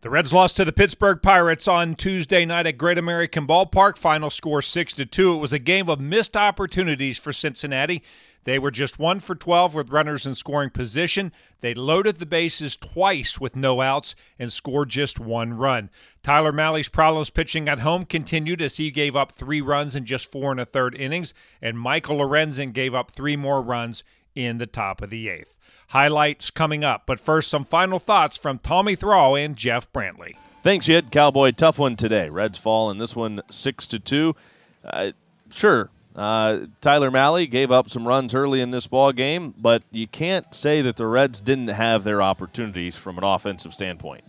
The Reds lost to the Pittsburgh Pirates on Tuesday night at Great American Ballpark. Final score 6 to 2. It was a game of missed opportunities for Cincinnati. They were just 1 for 12 with runners in scoring position. They loaded the bases twice with no outs and scored just one run. Tyler Mahle's problems pitching at home continued as he gave up 3 runs in just 4 and a third innings and Michael Lorenzen gave up 3 more runs in the top of the 8th. Highlights coming up, but first, some final thoughts from Tommy Thrall and Jeff Brantley. Thanks, Yid. Cowboy, tough one today. Reds fall in this one six to two. Uh, sure, uh, Tyler Mahle gave up some runs early in this ball game, but you can't say that the Reds didn't have their opportunities from an offensive standpoint.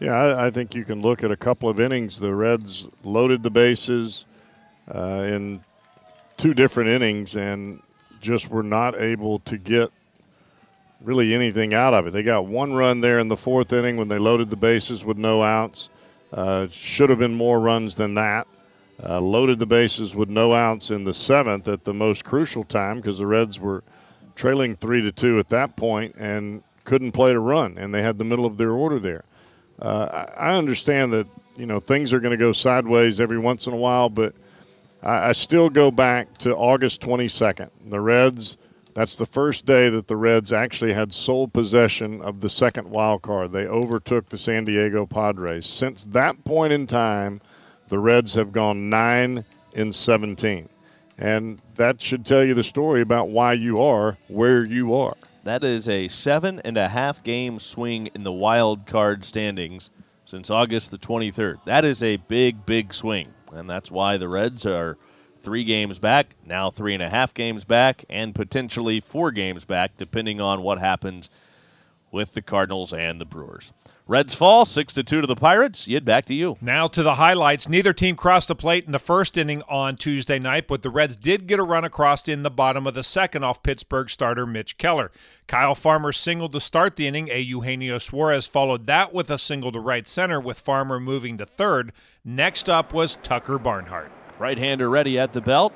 Yeah, I, I think you can look at a couple of innings. The Reds loaded the bases uh, in two different innings and just were not able to get really anything out of it. They got one run there in the fourth inning when they loaded the bases with no outs. Uh, should have been more runs than that. Uh, loaded the bases with no outs in the seventh at the most crucial time because the Reds were trailing three to two at that point and couldn't play to run, and they had the middle of their order there. Uh, I, understand that you know things are going to go sideways every once in a while, but I, I still go back to August 22nd. The Reds that's the first day that the Reds actually had sole possession of the second wild card. They overtook the San Diego Padres. Since that point in time, the Reds have gone 9 in 17. And that should tell you the story about why you are where you are. That is a seven and a half game swing in the wild card standings since August the 23rd. That is a big, big swing. And that's why the Reds are three games back, now three and a half games back, and potentially four games back, depending on what happens with the Cardinals and the Brewers. Reds fall six to two to the Pirates. Yid, back to you. Now to the highlights. Neither team crossed the plate in the first inning on Tuesday night, but the Reds did get a run across in the bottom of the second off Pittsburgh starter Mitch Keller. Kyle Farmer singled to start the inning. A Eugenio Suarez followed that with a single to right center, with Farmer moving to third. Next up was Tucker Barnhart. Right hander ready at the belt.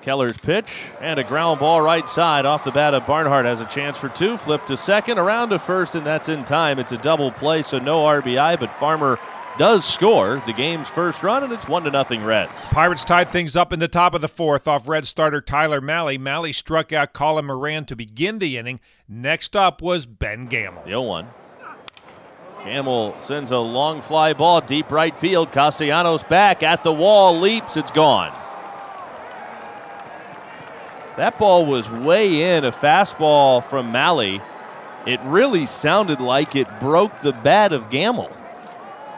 Keller's pitch and a ground ball right side off the bat of Barnhart has a chance for two. Flip to second, around to first, and that's in time. It's a double play, so no RBI, but Farmer does score the game's first run, and it's one to nothing Reds. Pirates tied things up in the top of the fourth off Red starter Tyler Mahle. Mahle struck out Colin Moran to begin the inning. Next up was Ben Gamel. The 0-1. Gamel sends a long fly ball deep right field. Castellanos back at the wall, leaps, it's gone. That ball was way in, a fastball from Mahle. It really sounded like it broke the bat of Gamel,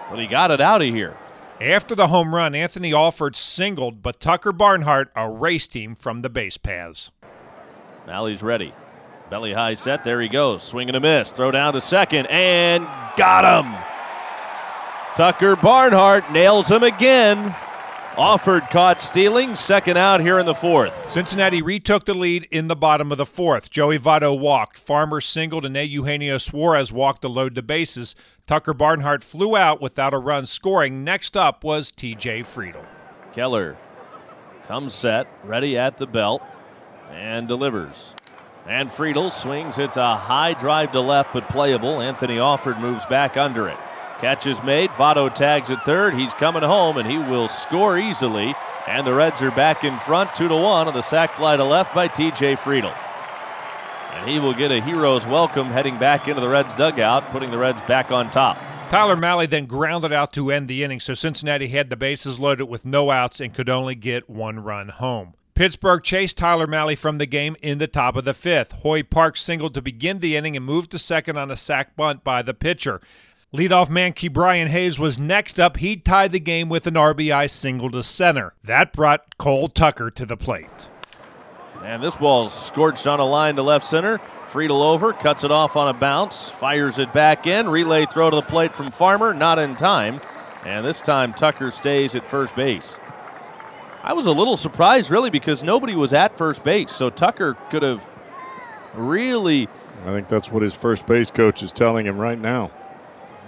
but he got it out of here. After the home run, Anthony Alford singled, but Tucker Barnhart erased him from the base paths. Mahle's ready. Belly high set. There he goes. Swing and a miss. Throw down to second and got him. Tucker Barnhart nails him again. Alford caught stealing. Second out here in the fourth. Cincinnati retook the lead in the bottom of the fourth. Joey Votto walked. Farmer singled and Eugenio Suarez walked to load the bases. Tucker Barnhart flew out without a run scoring. Next up was TJ Friedl. Keller comes set, ready at the belt, and delivers. And Friedl swings. It's a high drive to left, but playable. Anthony Alford moves back under it. Catch is made. Votto tags at third. He's coming home, and he will score easily. And the Reds are back in front, two to one, on the sac fly to left by T.J. Friedl. And he will get a hero's welcome heading back into the Reds dugout, putting the Reds back on top. Tyler Mahle then grounded out to end the inning, so Cincinnati had the bases loaded with no outs and could only get one run home. Pittsburgh chased Tyler Mahle from the game in the top of the fifth. Hoy Park singled to begin the inning and moved to second on a sac bunt by the pitcher. Leadoff man Ke'Bryan Hayes was next up. He tied the game with an RBI single to center. That brought Cole Tucker to the plate. And this ball's scorched on a line to left center. Friedl over, cuts it off on a bounce, fires it back in. Relay throw to the plate from Farmer, not in time. And this time Tucker stays at first base. I was a little surprised, really, because nobody was at first base. So Tucker could have really. I think that's what his first base coach is telling him right now.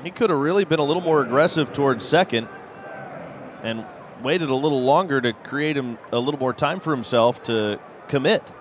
He could have really been a little more aggressive towards second and waited a little longer to create him a little more time for himself to commit.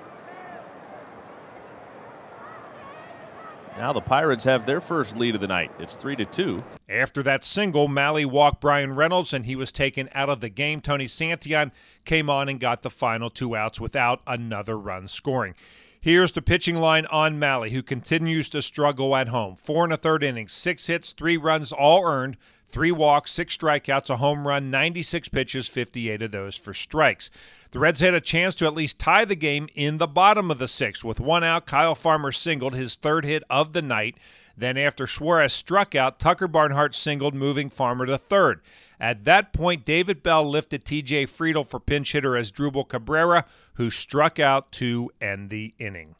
Now the Pirates have their first lead of the night. It's three to two. After that single, Mahle walked Bryan Reynolds and he was taken out of the game. Tony Santillan came on and got the final two outs without another run scoring. Here's the pitching line on Mahle, who continues to struggle at home. Four and a third innings, six hits, three runs, all earned, three walks, six strikeouts, a home run, 96 pitches, 58 of those for strikes. The Reds had a chance to at least tie the game in the bottom of the sixth. With one out, Kyle Farmer singled his third hit of the night. Then, after Suarez struck out, Tucker Barnhart singled, moving Farmer to third. At that point, David Bell lifted TJ Friedl for pinch hitter Asdrubal Cabrera, who struck out to end the inning.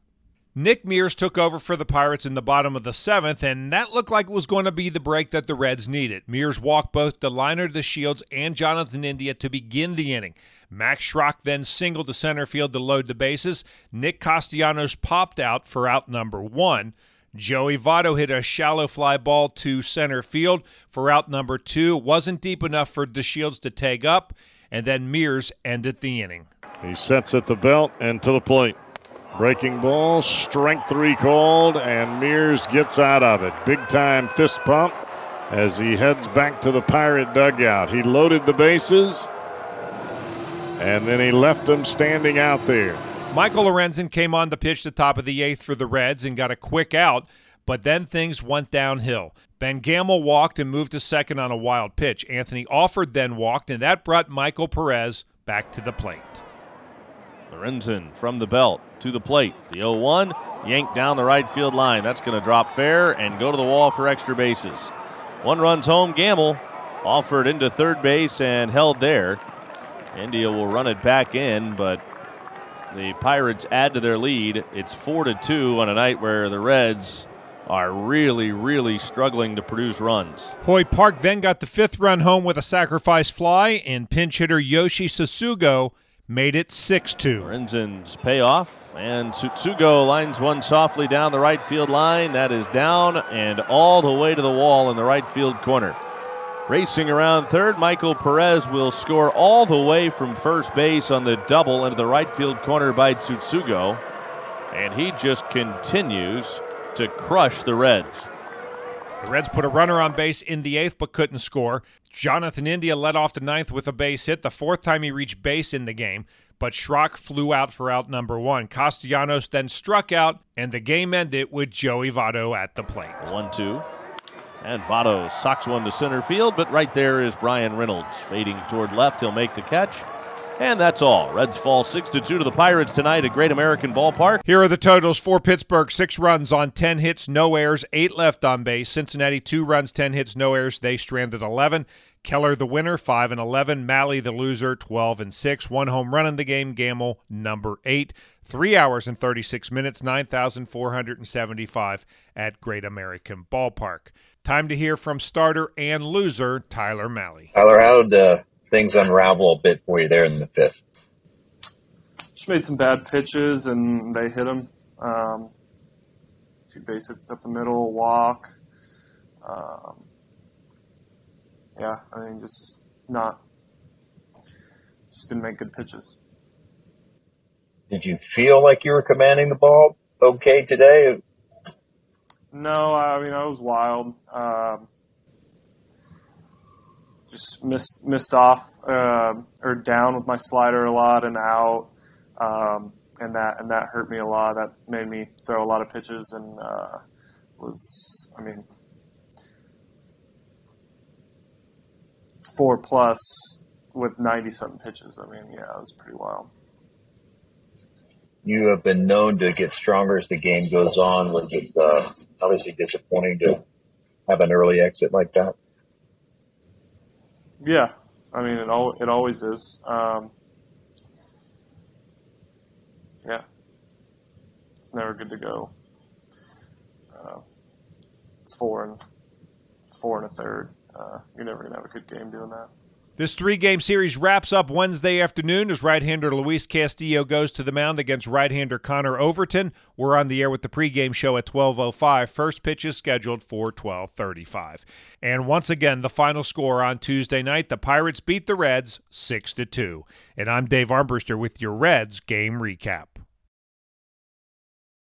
Nick Mears took over for the Pirates in the bottom of the seventh, and that looked like it was going to be the break that the Reds needed. Mears walked both Delino Shields, and Jonathan India to begin the inning. Max Schrock then singled to center field to load the bases. Nick Castellanos popped out for out number one. Joey Votto hit a shallow fly ball to center field for out number two. Wasn't deep enough for DeShields to tag up, and then Mears ended the inning. He sets at the belt and to the plate. Breaking ball, strength three called, and Mears gets out of it. Big time fist pump as he heads back to the Pirate dugout. He loaded the bases, and then he left them standing out there. Michael Lorenzen came on the pitch the top of the eighth for the Reds and got a quick out, but then things went downhill. Ben Gamel walked and moved to second on a wild pitch. Anthony Alford then walked, and that brought Michael Perez back to the plate. Lorenzen from the belt to the plate. The 0 1 yanked down the right field line. That's going to drop fair and go to the wall for extra bases. One runs home. Gamel offered into third base and held there. India will run it back in, but the Pirates add to their lead. It's 4 to 2 on a night where the Reds are really, really struggling to produce runs. Hoy Park then got the fifth run home with a sacrifice fly, and pinch hitter Yoshi Tsutsugo made it 6 2. Lorenzen's payoff, and Tsutsugo lines one softly down the right field line. That is down and all the way to the wall in the right field corner. Racing around third, Michael Perez will score all the way from first base on the double into the right field corner by Tsutsugo. And he just continues to crush the Reds. The Reds put a runner on base in the eighth but couldn't score. Jonathan India led off the ninth with a base hit, the fourth time he reached base in the game, but Schrock flew out for out number one. Castellanos then struck out, and the game ended with Joey Votto at the plate. 1 2. And Votto socks one to center field, but right there is Bryan Reynolds fading toward left. He'll make the catch. And that's all. Reds fall 6 to 2 to the Pirates tonight at Great American Ballpark. Here are the totals for Pittsburgh 6 runs on 10 hits, no errors, 8 left on base. Cincinnati 2 runs, 10 hits, no errors. They stranded 11. Keller the winner, 5 and 11. Mahle the loser, 12 and 6. One home run in the game. Gamel number 8. 3 hours and 36 minutes, 9,475 at Great American Ballpark. Time to hear from starter and loser Tyler Mahle. Tyler, how did uh, things unravel a bit for you there in the fifth? Just made some bad pitches and they hit them. Um, a few base hits up the middle, walk. Um, yeah, I mean, just not, just didn't make good pitches. Did you feel like you were commanding the ball okay today? No, I mean I was wild. Um, just missed missed off uh, or down with my slider a lot and out, um, and that and that hurt me a lot. That made me throw a lot of pitches and uh, was I mean four plus with ninety something pitches. I mean yeah, it was pretty wild you have been known to get stronger as the game goes on. Was it uh, obviously disappointing to have an early exit like that? Yeah, I mean it. All it always is. Um, yeah, it's never good to go. Uh, it's four and four and a third uh, you're never gonna have a good game doing that. This three game series wraps up Wednesday afternoon as right hander Luis Castillo goes to the mound against right hander Connor Overton. We're on the air with the pregame show at 12.05. First pitch is scheduled for 12.35. And once again, the final score on Tuesday night the Pirates beat the Reds 6 to 2. And I'm Dave Armbruster with your Reds game recap.